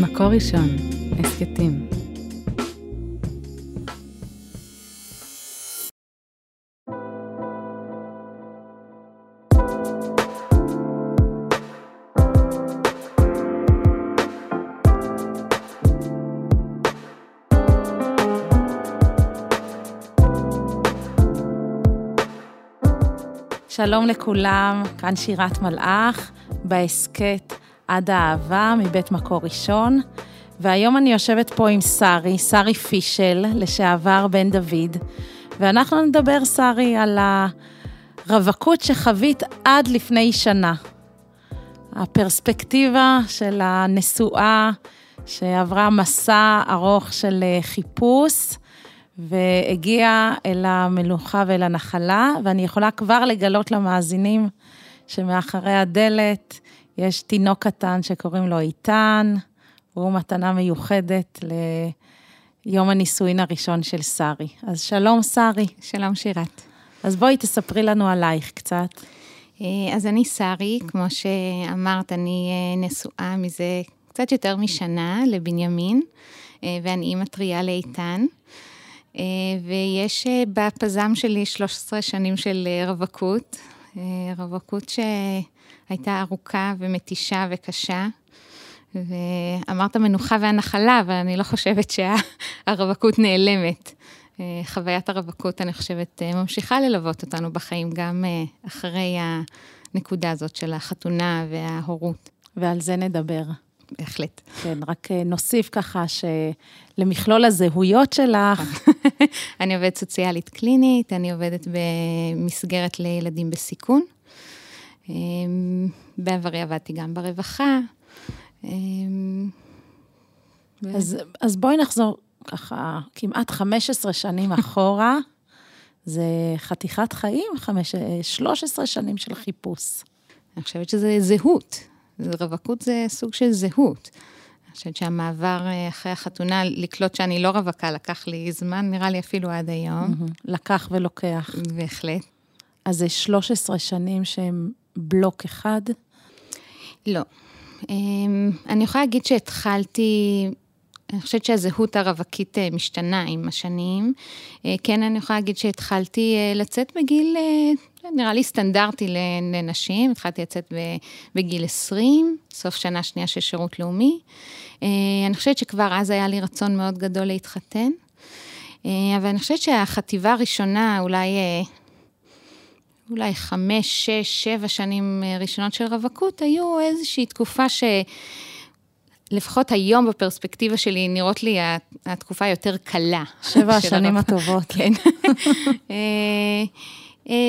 מקור ראשון, הסכתים. שלום לכולם, כאן שירת מלאך, בהסכת עד האהבה מבית מקור ראשון, והיום אני יושבת פה עם שרי, שרי פישל, לשעבר בן דוד, ואנחנו נדבר, שרי, על הרווקות שחווית עד לפני שנה. הפרספקטיבה של הנשואה שעברה מסע ארוך של חיפוש, והגיעה אל המלוכה ואל הנחלה, ואני יכולה כבר לגלות למאזינים שמאחורי הדלת יש תינוק קטן שקוראים לו איתן, והוא מתנה מיוחדת ליום הנישואין הראשון של שרי. אז שלום, שרי. שלום, שירת. אז בואי תספרי לנו עלייך קצת. אה, אז אני שרי, כמו שאמרת, אני אה, נשואה מזה קצת יותר משנה לבנימין, אה, ואני אימא טריה לאיתן. ויש בפזם שלי 13 שנים של רווקות, רווקות שהייתה ארוכה ומתישה וקשה. ואמרת מנוחה והנחלה, אבל אני לא חושבת שהרווקות נעלמת. חוויית הרווקות, אני חושבת, ממשיכה ללוות אותנו בחיים, גם אחרי הנקודה הזאת של החתונה וההורות. ועל זה נדבר. בהחלט. כן, רק נוסיף ככה שלמכלול הזהויות שלך... אני עובדת סוציאלית קלינית, אני עובדת במסגרת לילדים בסיכון. בעברי עבדתי גם ברווחה. אז, אז בואי נחזור ככה כמעט 15 שנים אחורה. זה חתיכת חיים, 13 שנים של חיפוש. אני חושבת שזה זהות. רווקות זה סוג של זהות. אני חושבת שהמעבר אחרי החתונה, לקלוט שאני לא רווקה, לקח לי זמן, נראה לי אפילו עד היום. לקח ולוקח. בהחלט. אז זה 13 שנים שהם בלוק אחד? לא. אני יכולה להגיד שהתחלתי, אני חושבת שהזהות הרווקית משתנה עם השנים. כן, אני יכולה להגיד שהתחלתי לצאת בגיל, נראה לי סטנדרטי לנשים, התחלתי לצאת בגיל 20, סוף שנה שנייה של שירות לאומי. אני חושבת שכבר אז היה לי רצון מאוד גדול להתחתן, אבל אני חושבת שהחטיבה הראשונה, אולי... אולי חמש, שש, שבע שנים ראשונות של רווקות, היו איזושהי תקופה ש... לפחות היום בפרספקטיבה שלי, נראות לי התקופה היותר קלה. שבע השנים הטובות. כן.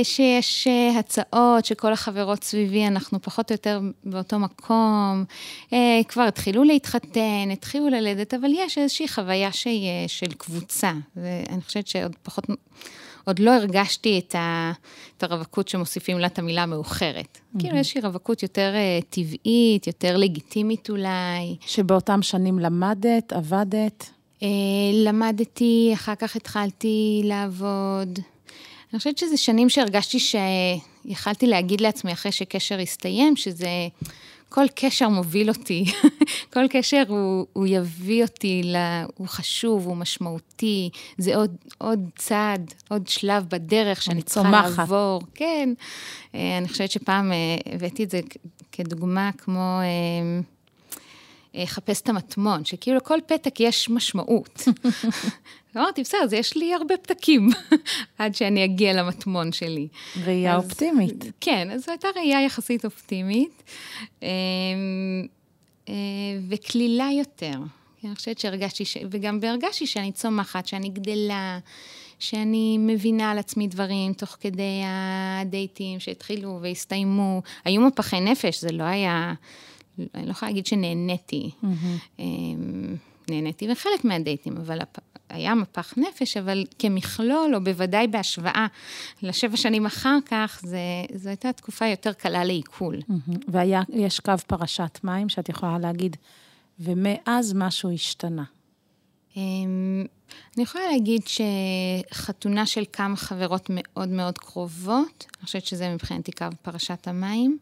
שיש הצעות, שכל החברות סביבי, אנחנו פחות או יותר באותו מקום, כבר התחילו להתחתן, התחילו ללדת, אבל יש איזושהי חוויה שהיא של קבוצה, ואני חושבת שעוד פחות... עוד לא הרגשתי את, ה, את הרווקות שמוסיפים לה את המילה מאוחרת. Mm-hmm. כאילו, איזושהי רווקות יותר טבעית, יותר לגיטימית אולי. שבאותם שנים למדת, עבדת? למדתי, אחר כך התחלתי לעבוד. אני חושבת שזה שנים שהרגשתי שיכלתי להגיד לעצמי אחרי שקשר הסתיים, שזה... כל קשר מוביל אותי, כל קשר הוא, הוא יביא אותי, לה, הוא חשוב, הוא משמעותי, זה עוד, עוד צעד, עוד שלב בדרך שאני צריכה צומחת. לעבור. כן, אה, אני חושבת שפעם אה, הבאתי את זה כדוגמה כמו... אה, חפש את המטמון, שכאילו לכל פתק יש משמעות. אמרתי, בסדר, אז יש לי הרבה פתקים עד שאני אגיע למטמון שלי. ראייה אז, אופטימית. כן, אז זו הייתה ראייה יחסית אופטימית, אמ, אה, וקלילה יותר. אני חושבת שהרגשתי, ש... וגם הרגשתי שאני צומחת, שאני גדלה, שאני מבינה על עצמי דברים תוך כדי הדייטים שהתחילו והסתיימו. היו מפחי נפש, זה לא היה... אני לא יכולה להגיד שנהניתי. Mm-hmm. נהניתי בחלק מהדייטים, אבל היה מפח נפש, אבל כמכלול, או בוודאי בהשוואה לשבע שנים אחר כך, זה, זו הייתה תקופה יותר קלה לעיכול. Mm-hmm. ויש קו פרשת מים שאת יכולה להגיד, ומאז משהו השתנה. אמ, אני יכולה להגיד שחתונה של כמה חברות מאוד מאוד קרובות, אני חושבת שזה מבחינתי קו פרשת המים.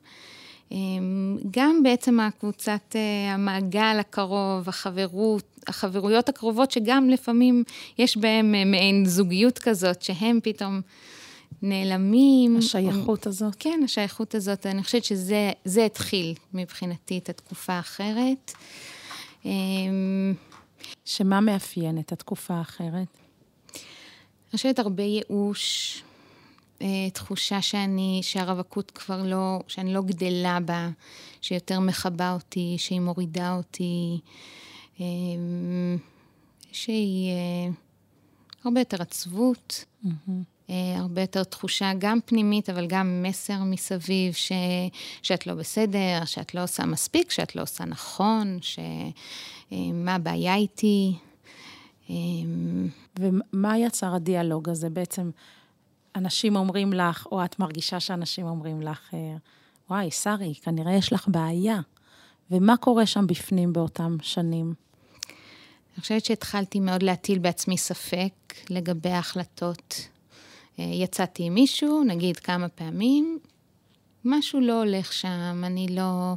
גם בעצם הקבוצת, אה, המעגל הקרוב, החברות, החברויות הקרובות, שגם לפעמים יש בהם אה, מעין זוגיות כזאת, שהם פתאום נעלמים. השייכות הזאת. כן, השייכות הזאת. אני חושבת שזה התחיל מבחינתי את התקופה האחרת. שמה מאפיין את התקופה האחרת? אני חושבת הרבה ייאוש, אה, תחושה שאני, שהרווקות כבר לא, שאני לא גדלה בה, שיותר מכבה אותי, שהיא מורידה אותי, אה, שהיא אה, הרבה יותר עצבות, mm-hmm. הרבה יותר תחושה גם פנימית, אבל גם מסר מסביב, ש, שאת לא בסדר, שאת לא עושה מספיק, שאת לא עושה נכון, שמה הבעיה איתי. ומה יצר הדיאלוג הזה בעצם? אנשים אומרים לך, או את מרגישה שאנשים אומרים לך, אה, וואי, שרי, כנראה יש לך בעיה. ומה קורה שם בפנים באותם שנים? אני חושבת שהתחלתי מאוד להטיל בעצמי ספק לגבי ההחלטות. אה, יצאתי עם מישהו, נגיד כמה פעמים, משהו לא הולך שם, אני לא,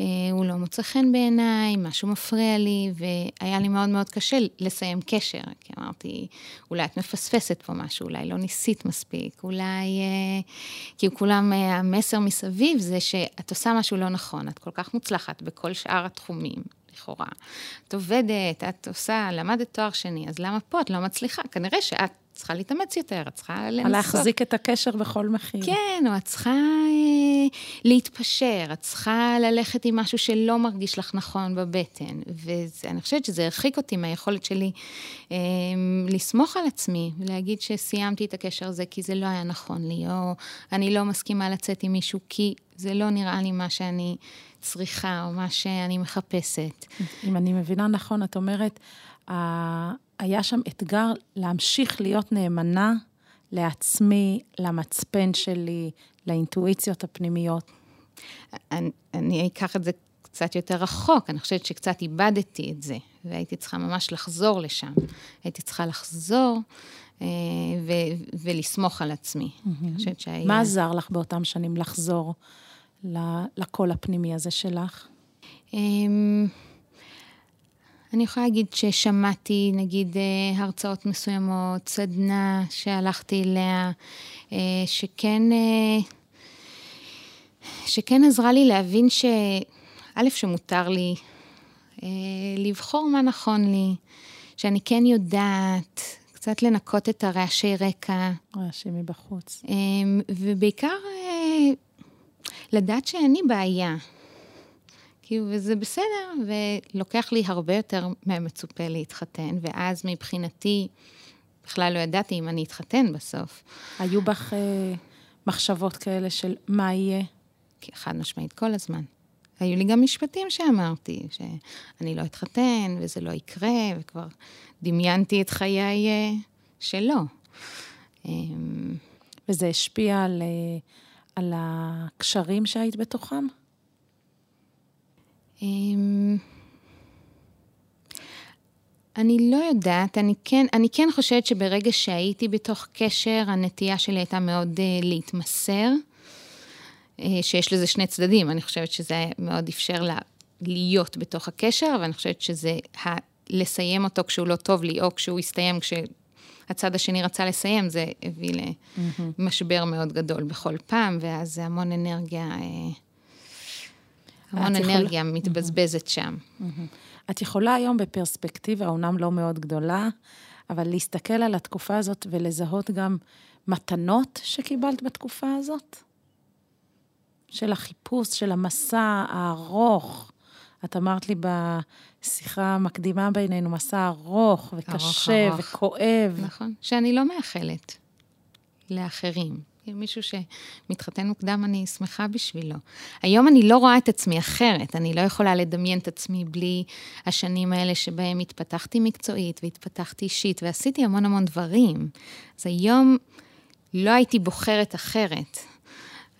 אה, הוא לא מוצא חן בעיניי, משהו מפריע לי, והיה לי מאוד מאוד קשה לסיים קשר, כי אמרתי, אולי את מפספסת פה משהו, אולי לא ניסית מספיק, אולי... אה, כי כולם, אה, המסר מסביב זה שאת עושה משהו לא נכון, את כל כך מוצלחת בכל שאר התחומים. לכאורה. את עובדת, את עושה, למדת תואר שני, אז למה פה את לא מצליחה? כנראה שאת צריכה להתאמץ יותר, את צריכה לנסות. להחזיק את הקשר בכל מחיר. כן, או את צריכה אה, להתפשר, את צריכה ללכת עם משהו שלא מרגיש לך נכון בבטן. ואני חושבת שזה הרחיק אותי מהיכולת שלי אה, לסמוך על עצמי, ולהגיד שסיימתי את הקשר הזה כי זה לא היה נכון לי, או אני לא מסכימה לצאת עם מישהו כי זה לא נראה לי מה שאני צריכה, או מה שאני מחפשת. אם אני מבינה נכון, את אומרת, היה שם אתגר להמשיך להיות נאמנה לעצמי, למצפן שלי, לאינטואיציות הפנימיות. אני, אני אקח את זה קצת יותר רחוק, אני חושבת שקצת איבדתי את זה, והייתי צריכה ממש לחזור לשם. הייתי צריכה לחזור אה, ו- ולסמוך על עצמי. Mm-hmm. אני חושבת שהיה... מה עזר לך באותם שנים לחזור לקול הפנימי הזה שלך? אמ, אני יכולה להגיד ששמעתי, נגיד, אה, הרצאות מסוימות, סדנה שהלכתי אליה, אה, שכן, אה, שכן עזרה לי להבין ש... א', שמותר לי לבחור מה נכון לי, שאני כן יודעת קצת לנקות את הרעשי רקע. רעשים מבחוץ. ובעיקר לדעת שאני בעיה. כאילו, וזה בסדר, ולוקח לי הרבה יותר מהמצופה להתחתן, ואז מבחינתי, בכלל לא ידעתי אם אני אתחתן בסוף. היו בך אה, מחשבות כאלה של מה יהיה? חד משמעית, כל הזמן. היו לי גם משפטים שאמרתי, שאני לא אתחתן, וזה לא יקרה, וכבר דמיינתי את חיי אה, שלא. אמ, וזה השפיע על, אה, על הקשרים שהיית בתוכם? אמ, אני לא יודעת, אני כן, אני כן חושבת שברגע שהייתי בתוך קשר, הנטייה שלי הייתה מאוד uh, להתמסר, uh, שיש לזה שני צדדים, אני חושבת שזה מאוד אפשר לה להיות בתוך הקשר, אבל אני חושבת שזה ה- לסיים אותו כשהוא לא טוב לי, או כשהוא יסתיים כשהצד השני רצה לסיים, זה הביא למשבר מאוד גדול בכל פעם, ואז המון אנרגיה... Uh, המון אנרגיה יכול... מתבזבזת שם. את יכולה היום בפרספקטיבה, אומנם לא מאוד גדולה, אבל להסתכל על התקופה הזאת ולזהות גם מתנות שקיבלת בתקופה הזאת? של החיפוש, של המסע הארוך. את אמרת לי בשיחה המקדימה בינינו, מסע ארוך וקשה ארוך, ארוך. וכואב. נכון, שאני לא מאחלת לאחרים. מישהו שמתחתן מוקדם, אני שמחה בשבילו. היום אני לא רואה את עצמי אחרת, אני לא יכולה לדמיין את עצמי בלי השנים האלה שבהם התפתחתי מקצועית והתפתחתי אישית ועשיתי המון המון דברים. אז היום לא הייתי בוחרת אחרת,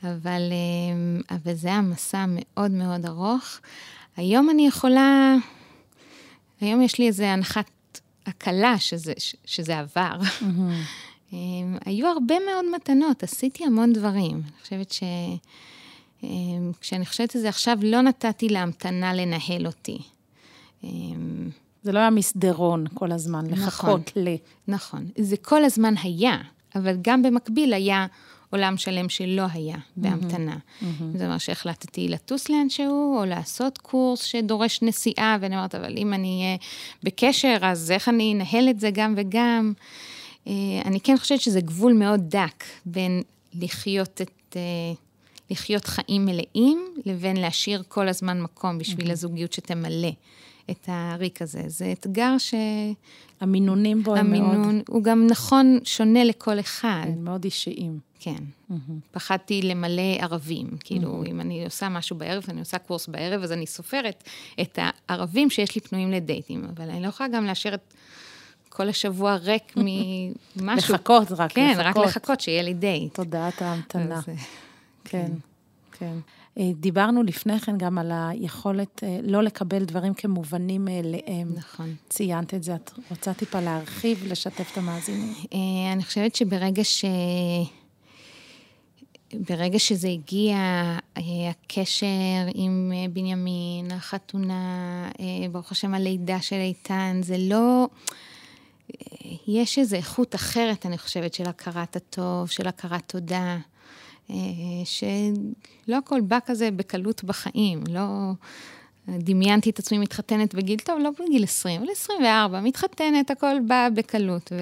אבל, אה, אבל זה היה מסע מאוד מאוד ארוך. היום אני יכולה, היום יש לי איזו הנחת הקלה שזה, שזה עבר. Mm-hmm. היו הרבה מאוד מתנות, עשיתי המון דברים. אני חושבת כשאני חושבת על זה עכשיו, לא נתתי להמתנה לנהל אותי. זה לא היה מסדרון כל הזמן, לחכות נכון, ל... נכון. זה כל הזמן היה, אבל גם במקביל היה עולם שלם שלא היה בהמתנה. Mm-hmm. זאת אומרת שהחלטתי לטוס לאנשהו, או לעשות קורס שדורש נסיעה, ואני אומרת, אבל אם אני אהיה בקשר, אז איך אני אנהל את זה גם וגם? אה, אני כן חושבת שזה גבול מאוד דק בין לחיות את... אה, לחיות חיים מלאים, לבין להשאיר כל הזמן מקום בשביל mm-hmm. הזוגיות שתמלא את הריק הזה. זה אתגר ש... המינונים בו הם מאוד... המינון, הוא גם נכון, שונה לכל אחד. הם מאוד אישיים. כן. Mm-hmm. פחדתי למלא ערבים. כאילו, mm-hmm. אם אני עושה משהו בערב, אני עושה קורס בערב, אז אני סופרת את הערבים שיש לי פנויים לדייטים. אבל אני לא יכולה גם לאשר את כל השבוע ריק ממשהו. לחכות, רק כן, לחכות. כן, רק לחכות שיהיה לי דייט. תודעת ההמתנה. אז, כן, כן. כן. אה, דיברנו לפני כן גם על היכולת אה, לא לקבל דברים כמובנים מאליהם. נכון. ציינת את זה, את רוצה טיפה להרחיב, לשתף את המאזינים? אה, אני חושבת שברגע ש... ברגע שזה הגיע, הקשר עם בנימין, החתונה, ברוך השם הלידה של איתן, זה לא... יש איזו איכות אחרת, אני חושבת, של הכרת הטוב, של הכרת תודה. אה, שלא הכל בא כזה בקלות בחיים, לא... דמיינתי את עצמי מתחתנת בגיל טוב, לא בגיל 20, אבל 24, מתחתנת, הכל בא בקלות,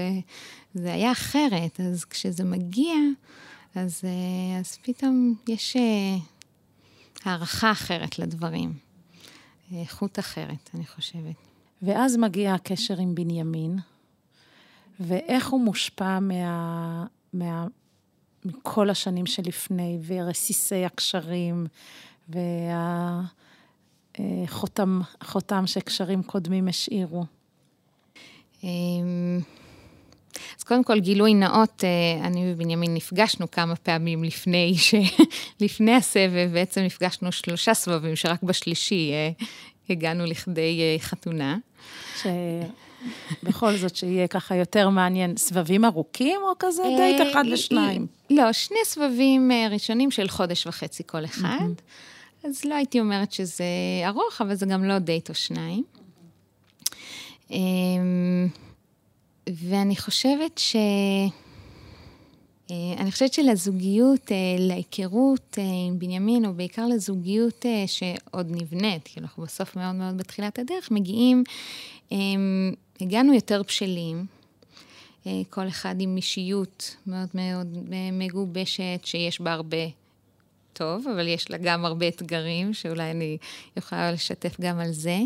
וזה היה אחרת. אז כשזה מגיע, אז, אה, אז פתאום יש אה, הערכה אחרת לדברים, איכות אחרת, אני חושבת. ואז מגיע הקשר עם בנימין, ואיך הוא מושפע מה, מה, מכל השנים שלפני, ורסיסי הקשרים, והחותם החותם שקשרים קודמים השאירו. אמ, אז קודם כל, גילוי נאות, אה, אני ובנימין נפגשנו כמה פעמים לפני, ש... לפני הסבב, בעצם נפגשנו שלושה סבבים, שרק בשלישי אה, הגענו לכדי אה, חתונה. ש... בכל זאת, שיהיה ככה יותר מעניין. סבבים ארוכים או כזה דייט אחד ושניים? לא, שני סבבים אה, ראשונים של חודש וחצי כל אחד. אז לא הייתי אומרת שזה ארוך, אבל זה גם לא דייט או שניים. אמ, ואני חושבת ש... אה, אני חושבת שלזוגיות, אה, להיכרות עם בנימין, או בעיקר לזוגיות שעוד נבנית, כי אנחנו בסוף מאוד מאוד בתחילת הדרך, מגיעים אמ, הגענו יותר בשלים, אה, כל אחד עם אישיות מאוד מאוד מגובשת, שיש בה הרבה טוב, אבל יש לה גם הרבה אתגרים, שאולי אני יכולה לשתף גם על זה,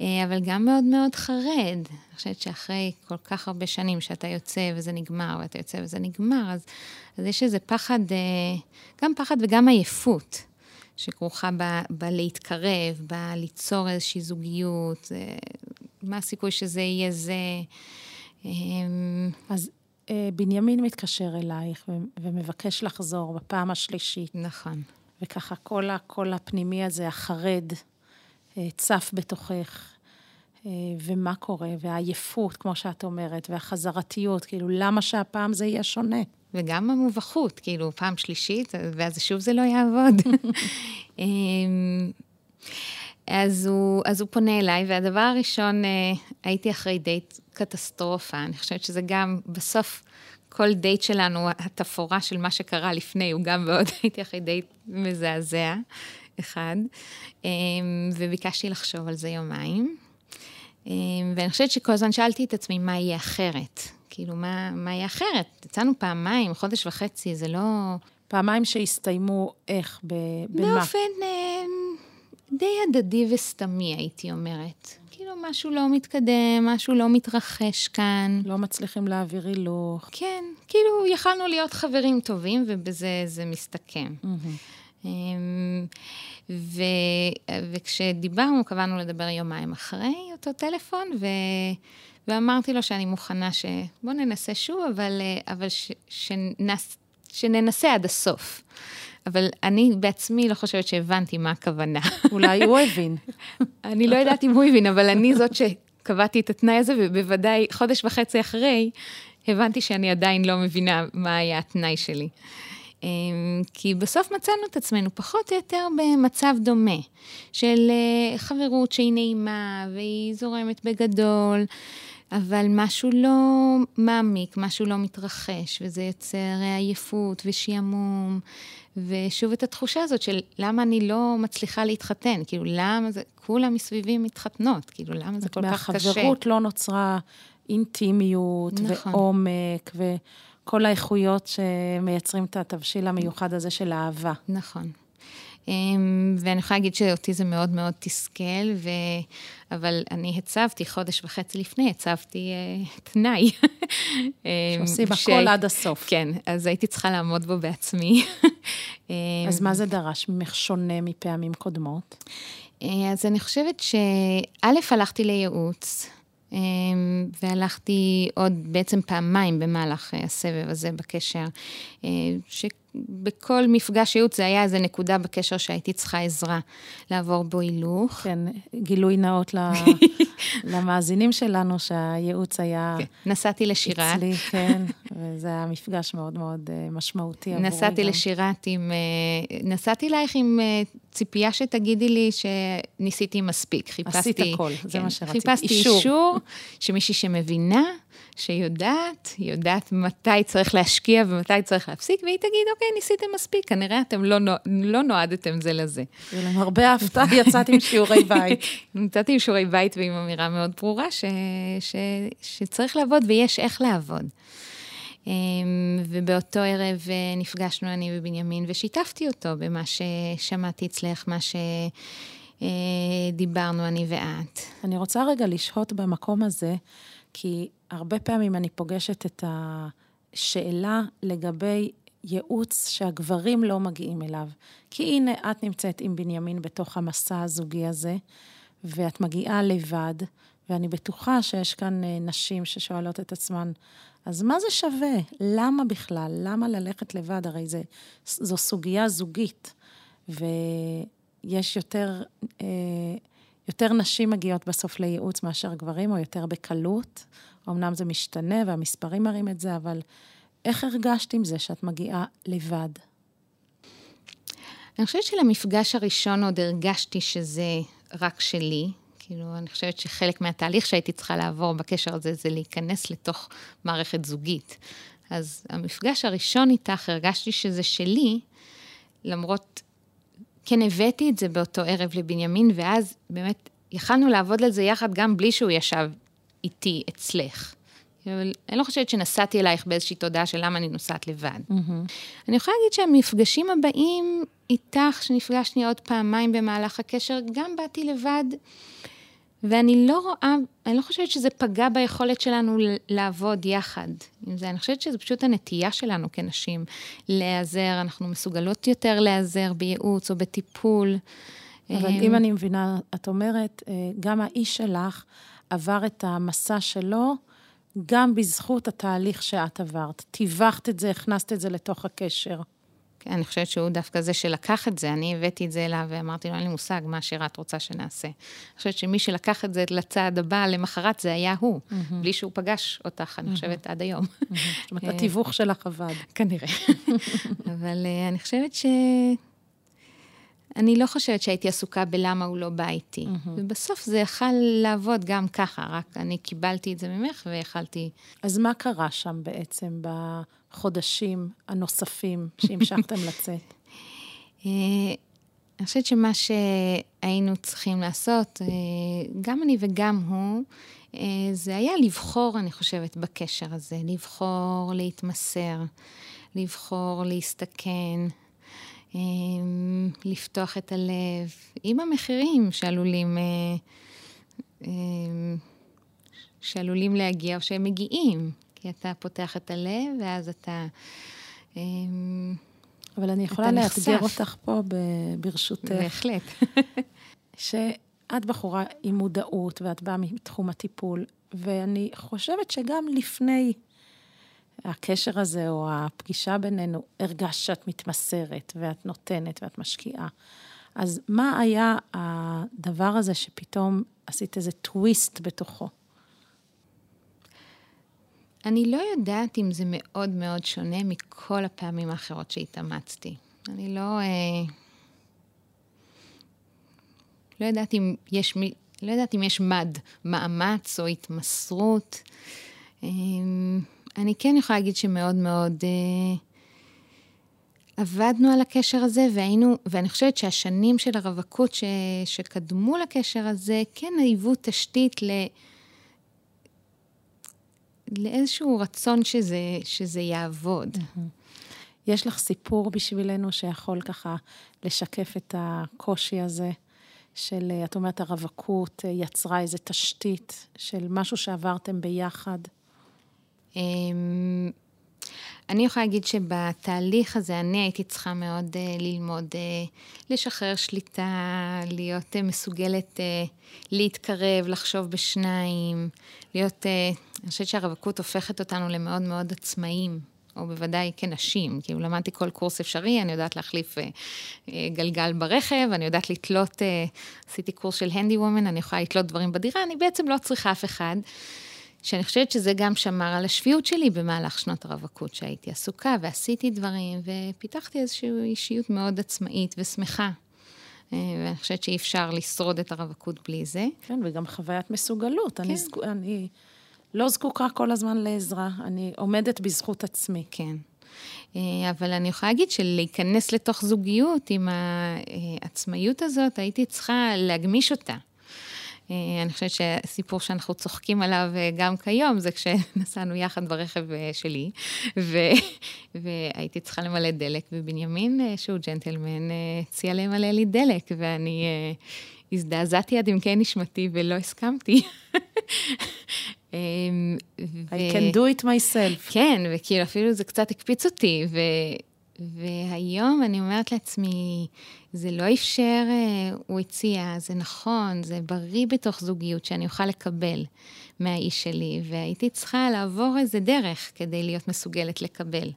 אה, אבל גם מאוד מאוד חרד. אני חושבת שאחרי כל כך הרבה שנים שאתה יוצא וזה נגמר, ואתה יוצא וזה נגמר, אז, אז יש איזה פחד, אה, גם פחד וגם עייפות. שכרוכה בלהתקרב, בליצור איזושהי זוגיות, מה הסיכוי שזה יהיה זה. אמ, אז אה, בנימין מתקשר אלייך ומבקש לחזור בפעם השלישית. נכון. וככה כל הקול הפנימי הזה, החרד, אה, צף בתוכך. אה, ומה קורה, והעייפות, כמו שאת אומרת, והחזרתיות, כאילו, למה שהפעם זה יהיה שונה? וגם המובכות, כאילו, פעם שלישית, ואז שוב זה לא יעבוד. אמ, אז הוא, אז הוא פונה אליי, והדבר הראשון, אה, הייתי אחרי דייט קטסטרופה. אני חושבת שזה גם, בסוף, כל דייט שלנו, התפאורה של מה שקרה לפני, הוא גם מאוד, הייתי אחרי דייט מזעזע, אחד. אמ, וביקשתי לחשוב על זה יומיים. אמ, ואני חושבת שכל הזמן שאלתי את עצמי, מה יהיה אחרת? כאילו, מה, מה יהיה אחרת? יצאנו פעמיים, חודש וחצי, זה לא... פעמיים שהסתיימו איך? במה? באופן... אמ, די הדדי וסתמי, הייתי אומרת. כאילו, משהו לא מתקדם, משהו לא מתרחש כאן. לא מצליחים להעביר הילוך. כן, כאילו, יכלנו להיות חברים טובים, ובזה זה מסתכם. Mm-hmm. ו... וכשדיברנו, קבענו לדבר יומיים אחרי אותו טלפון, ו... ואמרתי לו שאני מוכנה ש... בוא ננסה שוב, אבל, אבל ש... שנס... שננסה עד הסוף. אבל אני בעצמי לא חושבת שהבנתי מה הכוונה. אולי הוא הבין. אני לא יודעת אם הוא הבין, אבל אני זאת שקבעתי את התנאי הזה, ובוודאי חודש וחצי אחרי, הבנתי שאני עדיין לא מבינה מה היה התנאי שלי. כי בסוף מצאנו את עצמנו פחות או יותר במצב דומה, של אה, חברות שהיא נעימה והיא זורמת בגדול. אבל משהו לא מעמיק, משהו לא מתרחש, וזה יוצר עייפות ושעמום, ושוב את התחושה הזאת של למה אני לא מצליחה להתחתן, כאילו למה זה, כולם מסביבי מתחתנות, כאילו למה זה כל כך קשה. מהחברות לא נוצרה אינטימיות נכון. ועומק, וכל האיכויות שמייצרים את התבשיל המיוחד הזה של אהבה. נכון. אמ, ואני יכולה להגיד שאותי זה מאוד מאוד תסכל, ו... אבל אני הצבתי, חודש וחצי לפני, הצבתי uh, תנאי. אמ, שעושים ש... הכל עד הסוף. כן, אז הייתי צריכה לעמוד בו בעצמי. אז מה זה דרש ממך שונה מפעמים קודמות? אה, אז אני חושבת שא', הלכתי לייעוץ. והלכתי עוד בעצם פעמיים במהלך אה, הסבב הזה בקשר, ש... בכל מפגש ייעוץ זה היה איזה נקודה בקשר שהייתי צריכה עזרה לעבור בו הילוך. כן, גילוי נאות למאזינים שלנו שהייעוץ היה... כן, נסעתי לשירת. אצלי, כן, וזה היה מפגש מאוד מאוד אה, משמעותי עבורי נסעתי גם. לשירת עם... אה, נסעתי אלייך עם אה, ציפייה שתגידי לי שניסיתי מספיק. חיפשתי... עשית הכל, כן, זה מה שרציתי. חיפשתי אישור, אישור שמישהי שמבינה. שיודעת, יודעת מתי צריך להשקיע ומתי צריך להפסיק, והיא תגיד, אוקיי, ניסיתם מספיק, כנראה אתם לא, לא נועדתם זה לזה. ולמרבה ההפתעה יצאת עם שיעורי בית. יצאתי עם שיעורי בית ועם אמירה מאוד ברורה ש, ש, שצריך לעבוד ויש איך לעבוד. אמ, ובאותו ערב אה, נפגשנו אני ובנימין ושיתפתי אותו במה ששמעתי אצלך, מה שדיברנו אה, אני ואת. אני רוצה רגע לשהות במקום הזה. כי הרבה פעמים אני פוגשת את השאלה לגבי ייעוץ שהגברים לא מגיעים אליו. כי הנה, את נמצאת עם בנימין בתוך המסע הזוגי הזה, ואת מגיעה לבד, ואני בטוחה שיש כאן אה, נשים ששואלות את עצמן, אז מה זה שווה? למה בכלל? למה ללכת לבד? הרי זה, זו סוגיה זוגית, ויש יותר... אה, יותר נשים מגיעות בסוף לייעוץ מאשר גברים, או יותר בקלות. אמנם זה משתנה והמספרים מראים את זה, אבל איך הרגשת עם זה שאת מגיעה לבד? אני חושבת שלמפגש הראשון עוד הרגשתי שזה רק שלי. כאילו, אני חושבת שחלק מהתהליך שהייתי צריכה לעבור בקשר הזה, זה להיכנס לתוך מערכת זוגית. אז המפגש הראשון איתך, הרגשתי שזה שלי, למרות כן הבאתי את זה באותו ערב לבנימין, ואז באמת יכלנו לעבוד על זה יחד גם בלי שהוא ישב איתי אצלך. אבל אני לא חושבת שנסעתי אלייך באיזושהי תודעה של למה אני נוסעת לבד. Mm-hmm. אני יכולה להגיד שהמפגשים הבאים איתך, שנפגשתי עוד פעמיים במהלך הקשר, גם באתי לבד. ואני לא רואה, אני לא חושבת שזה פגע ביכולת שלנו לעבוד יחד עם זה. אני חושבת שזה פשוט הנטייה שלנו כנשים להיעזר, אנחנו מסוגלות יותר להיעזר בייעוץ או בטיפול. אבל אם אני מבינה, את אומרת, אה, גם האיש שלך עבר את המסע שלו, גם בזכות התהליך שאת עברת. טיווחת את זה, הכנסת את זה לתוך הקשר. כן, אני חושבת שהוא דווקא זה שלקח את זה, אני הבאתי את זה אליו ואמרתי לו, אין לי מושג מה שירת רוצה שנעשה. אני חושבת שמי שלקח את זה לצעד הבא, למחרת, זה היה הוא, mm-hmm. בלי שהוא פגש אותך, אני חושבת. עד היום. זאת אומרת, התיווך שלך עבד. כנראה. אבל אה, אני חושבת ש... אני לא חושבת שהייתי עסוקה בלמה הוא לא בא איתי. Mm-hmm. ובסוף זה יכל לעבוד גם ככה, רק אני קיבלתי את זה ממך ויכלתי... אז מה קרה שם בעצם בחודשים הנוספים שהמשכתם לצאת? אה, אני חושבת שמה שהיינו צריכים לעשות, אה, גם אני וגם הוא, אה, זה היה לבחור, אני חושבת, בקשר הזה. לבחור להתמסר, לבחור להסתכן. אמ, לפתוח את הלב, עם המחירים שעלולים, אה, אמ, שעלולים להגיע או שהם מגיעים, כי אתה פותח את הלב ואז אתה... אמ, אבל אני יכולה לאתגר אותך פה ברשותך. בהחלט. שאת בחורה עם מודעות ואת באה מתחום הטיפול, ואני חושבת שגם לפני הקשר הזה או הפגישה בינינו, הרגשת שאת מתמסרת ואת נותנת ואת משקיעה. אז מה היה הדבר הזה שפתאום עשית איזה טוויסט בתוכו? אני לא יודעת אם זה מאוד מאוד שונה מכל הפעמים האחרות שהתאמצתי. אני לא... אה, לא יודעת אם יש, מי, לא יודעת אם יש מד, מאמץ או התמסרות. אה, אני כן יכולה להגיד שמאוד מאוד אה, עבדנו על הקשר הזה, והיינו, ואני חושבת שהשנים של הרווקות ש, שקדמו לקשר הזה, כן היוו תשתית ל... לאיזשהו רצון שזה, שזה יעבוד. יש לך סיפור בשבילנו שיכול ככה לשקף את הקושי הזה של, את אומרת, הרווקות יצרה איזו תשתית של משהו שעברתם ביחד? אמ, אני יכולה להגיד שבתהליך הזה אני הייתי צריכה מאוד uh, ללמוד uh, לשחרר שליטה, להיות uh, מסוגלת uh, להתקרב, לחשוב בשניים, להיות... Uh, אני חושבת שהרווקות הופכת אותנו למאוד מאוד עצמאים. או בוודאי כנשים, כאילו למדתי כל קורס אפשרי, אני יודעת להחליף אה, אה, גלגל ברכב, אני יודעת לתלות, אה, עשיתי קורס של הנדי וומן, אני יכולה לתלות דברים בדירה, אני בעצם לא צריכה אף אחד. שאני חושבת שזה גם שמר על השפיות שלי במהלך שנות הרווקות, שהייתי עסוקה ועשיתי דברים, ופיתחתי איזושהי אישיות מאוד עצמאית ושמחה. אה, ואני חושבת שאי אפשר לשרוד את הרווקות בלי זה. כן, וגם חוויית מסוגלות. כן. אני, אני לא זקוקה כל הזמן לעזרה, אני עומדת בזכות עצמי. כן. אה, אבל אני יכולה להגיד שלהיכנס לתוך זוגיות עם העצמאיות הזאת, הייתי צריכה להגמיש אותה. אה, אני חושבת שהסיפור שאנחנו צוחקים עליו אה, גם כיום, זה כשנסענו יחד ברכב שלי, ו... והייתי צריכה למלא דלק, ובנימין, שהוא ג'נטלמן, הציע למלא לי דלק, ואני הזדעזעתי עד עמקי נשמתי ולא הסכמתי. אמ, I can do it myself. כן, וכאילו אפילו זה קצת הקפיץ אותי, ו... והיום אני אומרת לעצמי, זה לא אפשר, אה, הוא הציע, זה נכון, זה בריא בתוך זוגיות שאני אוכל לקבל מהאיש שלי, והייתי צריכה לעבור איזה דרך כדי להיות מסוגלת לקבל.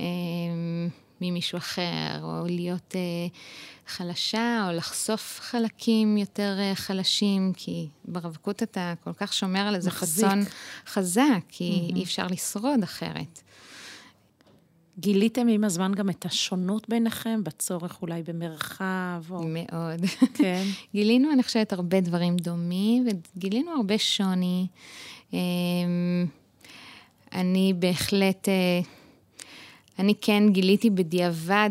אמ, ממישהו אחר, או להיות אה, חלשה, או לחשוף חלקים יותר אה, חלשים, כי ברווקות אתה כל כך שומר על איזה חזון חזק, כי mm-hmm. אי אפשר לשרוד אחרת. גיליתם עם הזמן גם את השונות ביניכם, בצורך אולי במרחב? או... מאוד. כן. גילינו, אני חושבת, הרבה דברים דומים, וגילינו הרבה שוני. אמ, אני בהחלט... אה, אני כן גיליתי בדיעבד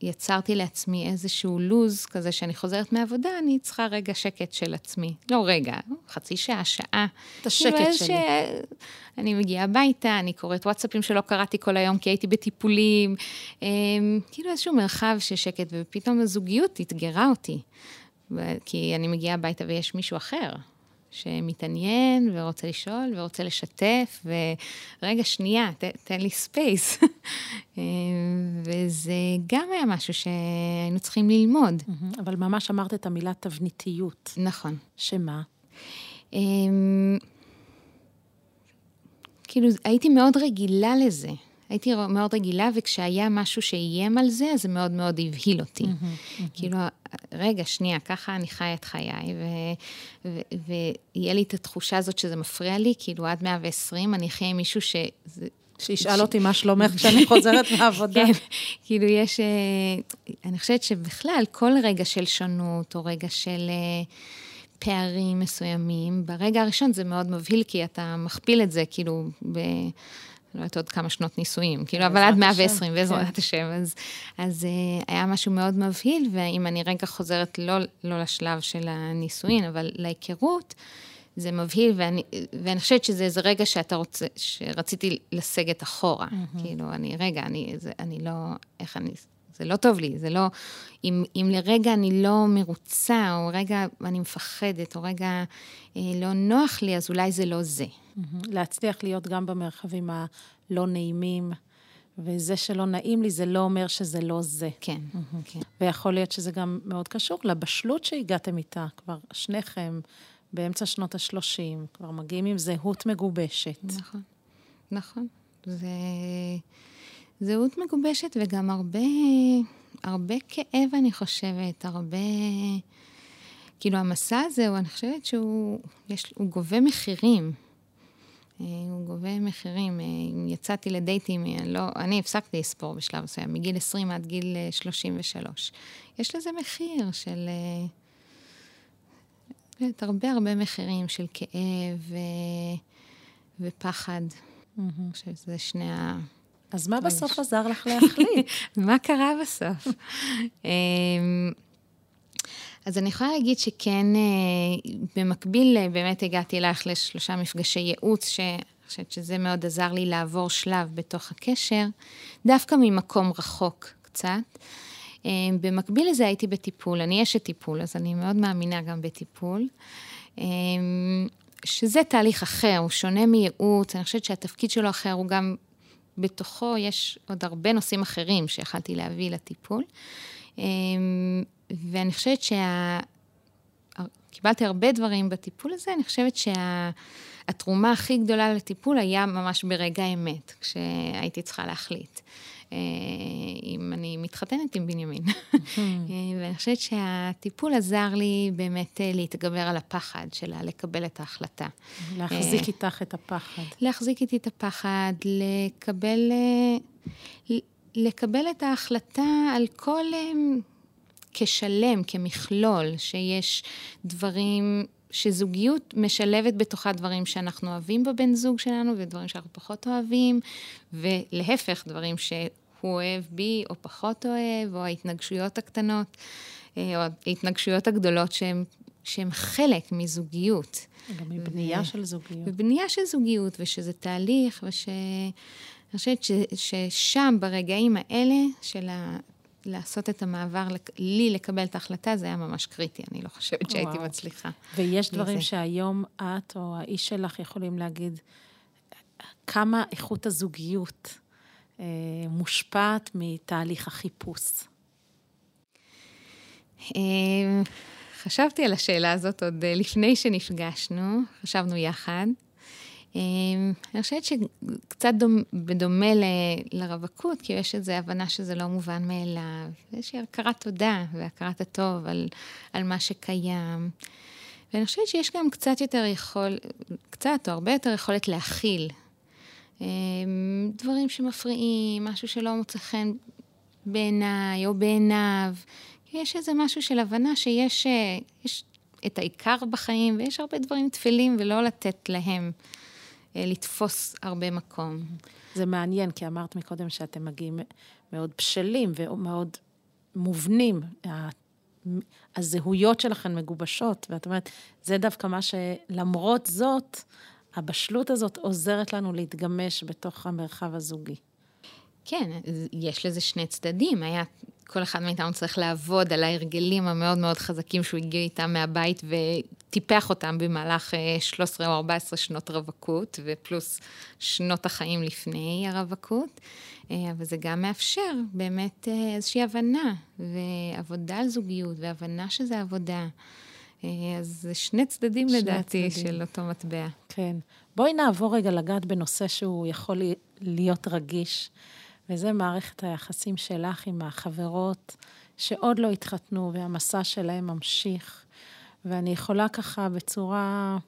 שיצרתי לעצמי איזשהו לוז כזה שאני חוזרת מהעבודה, אני צריכה רגע שקט של עצמי. לא רגע, חצי שעה, שעה. את השקט כאילו שלי. ש... אני מגיעה הביתה, אני קוראת וואטסאפים שלא קראתי כל היום כי הייתי בטיפולים. אמ, כאילו איזשהו מרחב של שקט, ופתאום הזוגיות אתגרה אותי. כי אני מגיעה הביתה ויש מישהו אחר. שמתעניין ורוצה לשאול ורוצה לשתף, ורגע, שנייה, ת, תן לי space. אה, וזה גם היה משהו שהיינו צריכים ללמוד. אבל ממש אמרת את המילה תבניתיות. נכון. שמה? אמ, כאילו, הייתי מאוד רגילה לזה. הייתי מאוד רגילה, וכשהיה משהו שאיים על זה, זה מאוד מאוד הבהיל אותי. Mm-hmm. כאילו, רגע, שנייה, ככה אני חיה את חיי, ויהיה לי את התחושה הזאת שזה מפריע לי, כאילו, עד 120 אני אחיה עם מישהו ש... שישאל ש... אותי מה שלומך כשאני חוזרת מהעבודה. כן, כאילו יש, אה, אני חושבת שבכלל, כל רגע של שונות, או רגע של אה, פערים מסוימים, ברגע הראשון זה מאוד מבהיל, כי אתה מכפיל את זה, כאילו, ב... לא יודעת עוד כמה שנות נישואים, כאילו, אבל עד 120, בעזרת כן. השם, אז, אז uh, היה משהו מאוד מבהיל, ואם אני רגע חוזרת לא, לא לשלב של הנישואין, אבל להיכרות, זה מבהיל, ואני, ואני חושבת שזה איזה רגע שאתה רוצה, שרציתי לסגת אחורה. Mm-hmm. כאילו, אני, רגע, אני, זה, אני לא, איך אני, זה לא טוב לי, זה לא... אם, אם לרגע אני לא מרוצה, או רגע אני מפחדת, או רגע אה, לא נוח לי, אז אולי זה לא זה. להצליח להיות גם במרחבים הלא נעימים, וזה שלא נעים לי, זה לא אומר שזה לא זה. כן, כן. ויכול להיות שזה גם מאוד קשור לבשלות שהגעתם איתה, כבר שניכם באמצע שנות ה-30, כבר מגיעים עם זהות מגובשת. נכון, נכון. זה... זהות מגובשת וגם הרבה, הרבה כאב, אני חושבת, הרבה... כאילו, המסע הזה, אני חושבת שהוא יש, הוא גובה מחירים. הוא גובה מחירים. אם יצאתי לדייטים, לא, אני הפסקתי לספור בשלב מסוים, מגיל 20 עד גיל 33. יש לזה מחיר של... באמת, הרבה הרבה מחירים של כאב ו... ופחד. אני חושבת שזה שני ה... אז מה בסוף עזר לך להחליט? מה קרה בסוף? אמ, אז אני יכולה להגיד שכן, אה, במקביל אה, באמת הגעתי אלייך לשלושה מפגשי ייעוץ, שאני חושבת שזה מאוד עזר לי לעבור שלב בתוך הקשר, דווקא ממקום רחוק קצת. אמ, במקביל לזה הייתי בטיפול, אני אשת טיפול, אז אני מאוד מאמינה גם בטיפול. אמ, שזה תהליך אחר, הוא שונה מייעוץ, אני חושבת שהתפקיד שלו אחר, הוא גם, בתוכו יש עוד הרבה נושאים אחרים שיכלתי להביא לטיפול. אמ, ואני חושבת שה... קיבלתי הרבה דברים בטיפול הזה, אני חושבת שהתרומה שה... הכי גדולה לטיפול היה ממש ברגע האמת, כשהייתי צריכה להחליט. אה, אם אני מתחתנת עם בנימין. אה, ואני חושבת שהטיפול עזר לי באמת אה, להתגבר על הפחד שלה, לקבל את ההחלטה. להחזיק איתך את הפחד. להחזיק איתי את הפחד, לקבל, לקבל את ההחלטה על כל... כשלם, כמכלול, שיש דברים שזוגיות משלבת בתוכה דברים שאנחנו אוהבים בבן זוג שלנו ודברים שאנחנו פחות אוהבים, ולהפך, דברים שהוא אוהב בי או פחות אוהב, או ההתנגשויות הקטנות, אה, או ההתנגשויות הגדולות שהן, שהן חלק מזוגיות. גם מבנייה ו... של זוגיות. ובנייה של זוגיות, ושזה תהליך, וש... אני חושבת ששם, ברגעים האלה של ה... לעשות את המעבר, לי לקבל את ההחלטה, זה היה ממש קריטי, אני לא חושבת שהייתי וואו. מצליחה. ויש דברים שהיום את או האיש שלך יכולים להגיד, כמה איכות הזוגיות אה, מושפעת מתהליך החיפוש? אה, חשבתי על השאלה הזאת עוד אה, לפני שנפגשנו, חשבנו יחד. אמ, אני חושבת שקצת דומ, בדומה לרווקות, כי יש איזו הבנה שזה לא מובן מאליו. יש הכרת תודה והכרת הטוב על, על מה שקיים. ואני חושבת שיש גם קצת יותר יכול, קצת או הרבה יותר יכולת להכיל. אמ, דברים שמפריעים, משהו שלא מוצא חן בעיניי או בעיניו. יש איזה משהו של הבנה שיש יש את העיקר בחיים, ויש הרבה דברים טפלים ולא לתת להם אה, לתפוס הרבה מקום. זה מעניין, כי אמרת מקודם שאתם מגיעים מאוד בשלים ומאוד מובנים. הזהויות שלכם מגובשות, ואת אומרת, זה דווקא מה שלמרות זאת, הבשלות הזאת עוזרת לנו להתגמש בתוך המרחב הזוגי. כן, יש לזה שני צדדים. היה, כל אחד מאיתנו צריך לעבוד על ההרגלים המאוד מאוד חזקים שהוא הגיע איתם מהבית וטיפח אותם במהלך 13 אה, או 14 שנות רווקות, ופלוס שנות החיים לפני הרווקות. אה, אבל זה גם מאפשר באמת אה, איזושהי הבנה, ועבודה על זוגיות, והבנה שזה עבודה. אז זה שני צדדים שני לדעתי צדדים. של אותו מטבע. כן. בואי נעבור רגע לגעת בנושא שהוא יכול להיות רגיש. וזה מערכת היחסים שלך עם החברות שעוד לא התחתנו והמסע שלהם ממשיך. ואני יכולה ככה בצורה,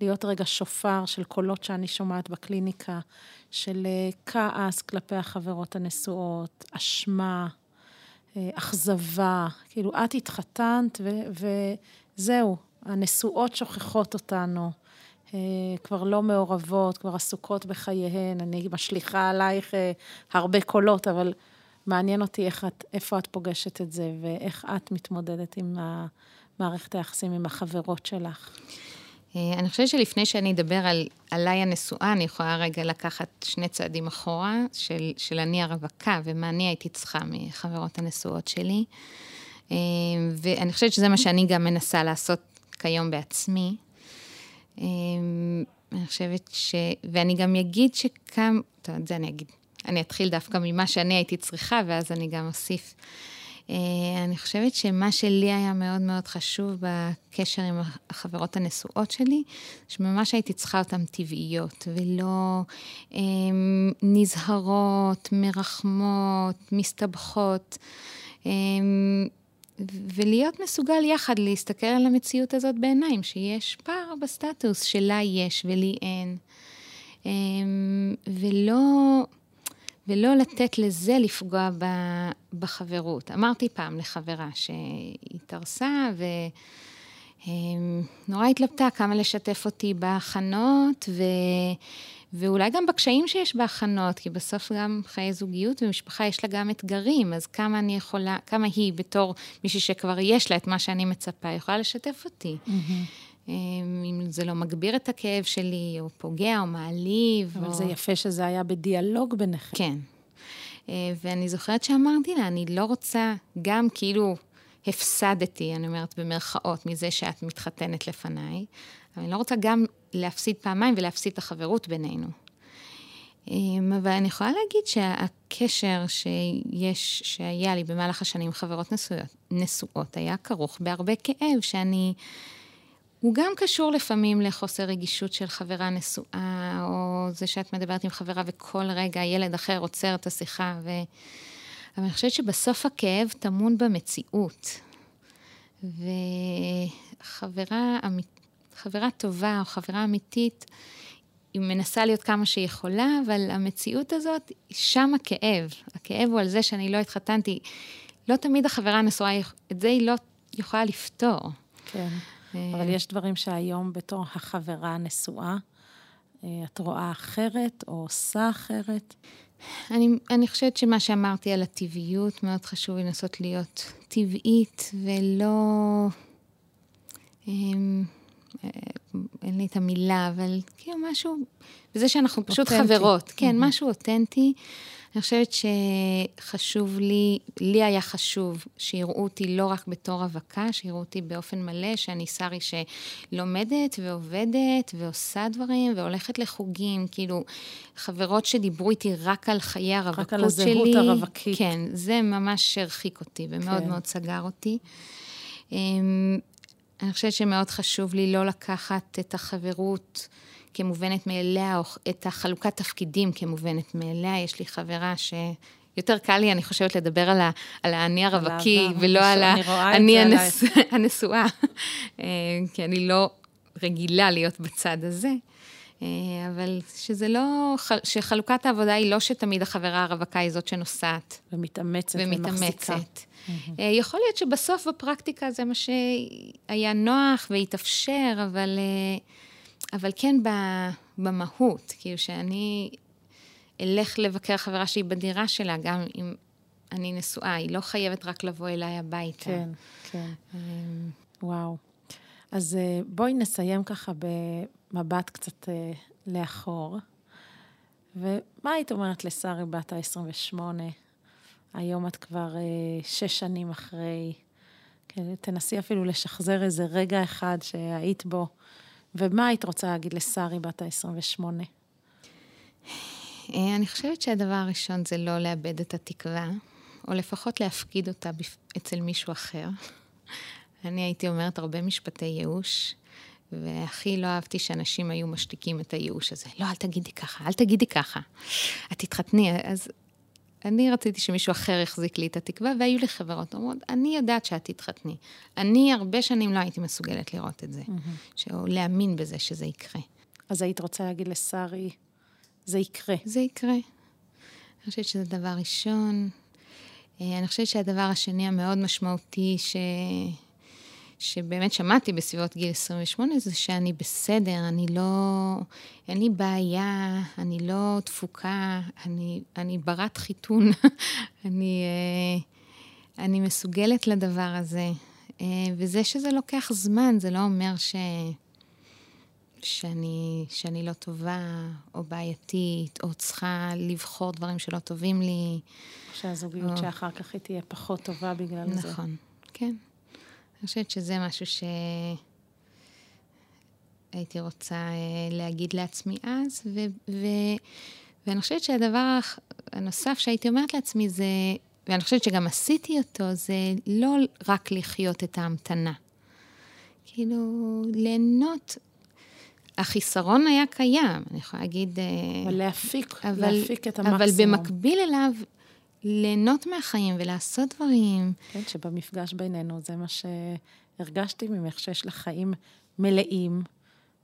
להיות רגע שופר של קולות שאני שומעת בקליניקה, של אה, כעס כלפי החברות הנשואות, אשמה, אה, אכזבה. כאילו, את התחתנת ו- וזהו, הנשואות שוכחות אותנו. אה, כבר לא מעורבות, כבר עסוקות בחייהן, אני משליכה עלייך הרבה קולות, אבל מעניין אותי איך את, איפה את פוגשת את זה, ואיך את מתמודדת עם מערכת היחסים עם החברות שלך. אה, אני חושבת שלפני שאני אדבר על עליי הנשואה, אני יכולה רגע לקחת שני צעדים אחורה, של, של אני הרווקה, ומה אני הייתי צריכה מחברות הנשואות שלי. ואני חושבת שזה מה שאני גם מנסה לעשות כיום בעצמי. אמ, אני חושבת ש... ואני גם אגיד שכם... טוב, את זה אני אגיד. אני אתחיל דווקא ממה שאני הייתי צריכה, ואז אני גם אוסיף. אה, אני חושבת שמה שלי היה מאוד מאוד חשוב בקשר עם החברות הנשואות שלי, שממש הייתי צריכה אותן טבעיות, ולא אמ, נזהרות, מרחמות, מסתבכות. אמ, ולהיות מסוגל יחד להסתכל על המציאות הזאת בעיניים, שיש פער בסטטוס שלה יש ולי אין. ולא, ולא לתת לזה לפגוע בחברות. אמרתי פעם לחברה שהתארסה, ו... נורא התלבטה כמה לשתף אותי בהכנות, ו... ואולי גם בקשיים שיש בהכנות, כי בסוף גם חיי זוגיות ומשפחה יש לה גם אתגרים, אז כמה אני יכולה, כמה היא בתור מישהי שכבר יש לה את מה שאני מצפה, יכולה לשתף אותי. Mm-hmm. אם זה לא מגביר את הכאב שלי, או פוגע, או מעליב. אבל או... זה יפה שזה היה בדיאלוג ביניכם. כן. אה, ואני זוכרת שאמרתי לה, אני לא רוצה גם כאילו הפסדתי, אני אומרת במרכאות, מזה שאת מתחתנת לפניי, אבל אני לא רוצה גם להפסיד פעמיים ולהפסיד את החברות בינינו. אמ, אבל אני יכולה להגיד שהקשר שיש, שהיה לי במהלך השנים עם חברות נשואות, נשואות היה כרוך בהרבה כאב, שאני... הוא גם קשור לפעמים לחוסר רגישות של חברה נשואה, או זה שאת מדברת עם חברה וכל רגע ילד אחר עוצר את השיחה, ו... אבל אני חושבת שבסוף הכאב טמון במציאות. וחברה חברה טובה או חברה אמיתית, היא מנסה להיות כמה שהיא יכולה, אבל המציאות הזאת, שם הכאב. הכאב הוא על זה שאני לא התחתנתי. לא תמיד החברה הנשואה, את זה היא לא יכולה לפתור. כן, אבל יש דברים שהיום בתור החברה הנשואה, אה, את רואה אחרת או עושה אחרת? אני, אני חושבת שמה שאמרתי על הטבעיות, מאוד חשוב לנסות להיות טבעית ולא... אמ, אה, אין לי את המילה, אבל כאילו משהו, וזה שאנחנו פשוט אותנטי. חברות, כן, mm-hmm. משהו אותנטי. אני חושבת שחשוב לי, לי היה חשוב שיראו אותי לא רק בתור רווקה, שיראו אותי באופן מלא, שאני שרי שלומדת ועובדת ועושה דברים והולכת לחוגים, כאילו, חברות שדיברו איתי רק על חיי הרווקות שלי. רק על הזהות הרווקית. כן, זה ממש הרחיק אותי ומאוד כן. מאוד סגר אותי. אמ, אני חושבת שמאוד חשוב לי לא לקחת את החברות כמובנת מאליה, או את החלוקת תפקידים כמובנת מאליה. יש לי חברה ש... יותר קל לי, אני חושבת, לדבר על, ה, על האני הרווקי, ולא על האני הנס, הנשואה, אה, כי אני לא רגילה להיות בצד הזה. אה, אבל שזה לא, שחלוקת העבודה היא לא שתמיד החברה הרווקה היא זאת שנוסעת. ומתאמצת ומחזיקה. Mm-hmm. יכול להיות שבסוף בפרקטיקה זה מה שהיה נוח והתאפשר, אבל, אה, אבל כן במהות, כאילו שאני אלך לבקר חברה שהיא בדירה שלה, גם אם אני נשואה, היא לא חייבת רק לבוא אליי הביתה. כן, כן. וואו. אז בואי נסיים ככה במבט קצת לאחור. ומה היית אומרת לשרי בת ה-28? היום את כבר אה, שש שנים אחרי. כן, תנסי אפילו לשחזר איזה רגע אחד שהיית בו. ומה היית רוצה להגיד לשרי בת ה-28? אה, אני חושבת שהדבר הראשון זה לא לאבד את התקווה, או לפחות להפקיד אותה אצל מישהו אחר. אני הייתי אומרת הרבה משפטי ייאוש, והכי לא אהבתי שאנשים היו משתיקים את הייאוש הזה. לא, אל תגידי ככה, אל תגידי ככה. את תתחתני, אז אני רציתי שמישהו אחר יחזיק לי את התקווה, והיו לי חברות אומרות, אני יודעת שאת תתחתני. אני הרבה שנים לא הייתי מסוגלת לראות את זה, mm-hmm. או להאמין בזה שזה יקרה. אז היית רוצה להגיד לשרי, זה יקרה. זה יקרה. אני חושבת שזה דבר ראשון. אה, אני חושבת שהדבר השני המאוד משמעותי, ש... שבאמת שמעתי בסביבות גיל 28, זה שאני בסדר, אני לא, אין לי בעיה, אני לא תפוקה, אני, אני ברת חיתון, אני, אה, אני מסוגלת לדבר הזה. אה, וזה שזה לוקח זמן, זה לא אומר ש... שאני, שאני לא טובה, או בעייתית, או צריכה לבחור דברים שלא טובים לי. שהזוגיות או... שאחר כך היא תהיה פחות טובה בגלל נכון, זה. נכון, כן. אני חושבת שזה משהו שהייתי רוצה אה, להגיד לעצמי אז, ו... ו... ואני חושבת שהדבר הנוסף שהייתי אומרת לעצמי זה, ואני חושבת שגם עשיתי אותו, זה לא רק לחיות את ההמתנה. כאילו, ליהנות. החיסרון היה קיים, אני יכולה להגיד... אה, אבל להפיק, אבל, להפיק את המקסימום. אבל במקביל אליו, ליהנות מהחיים ולעשות דברים. כן, שבמפגש בינינו זה מה שהרגשתי ממך, שיש לך חיים מלאים,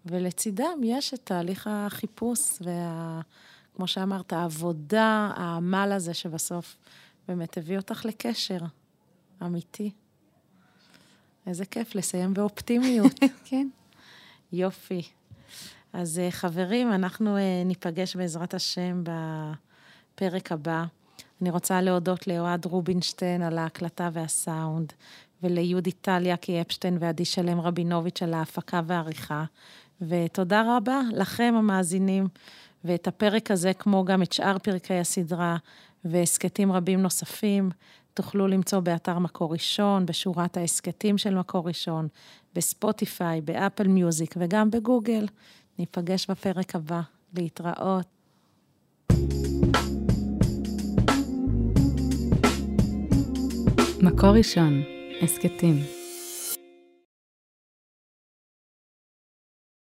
ולצידם יש את תהליך החיפוש וה... כמו שאמרת, העבודה, העמל הזה שבסוף באמת הביא אותך לקשר אמיתי. איזה כיף לסיים באופטימיות. כן. יופי. אז אה, חברים, אנחנו אה, ניפגש בעזרת השם בפרק הבא. אני רוצה להודות לאוהד רובינשטיין על ההקלטה והסאונד, וליהודי טליאקי אפשטיין ועדי שלם רבינוביץ' על ההפקה והעריכה. ותודה רבה לכם, המאזינים, ואת הפרק הזה, כמו גם את שאר פרקי הסדרה והסכתים רבים נוספים, תוכלו למצוא באתר מקור ראשון, בשורת ההסכתים של מקור ראשון, בספוטיפיי, באפל מיוזיק וגם בגוגל. ניפגש בפרק הבא. להתראות. מקור ראשון, הסכתים.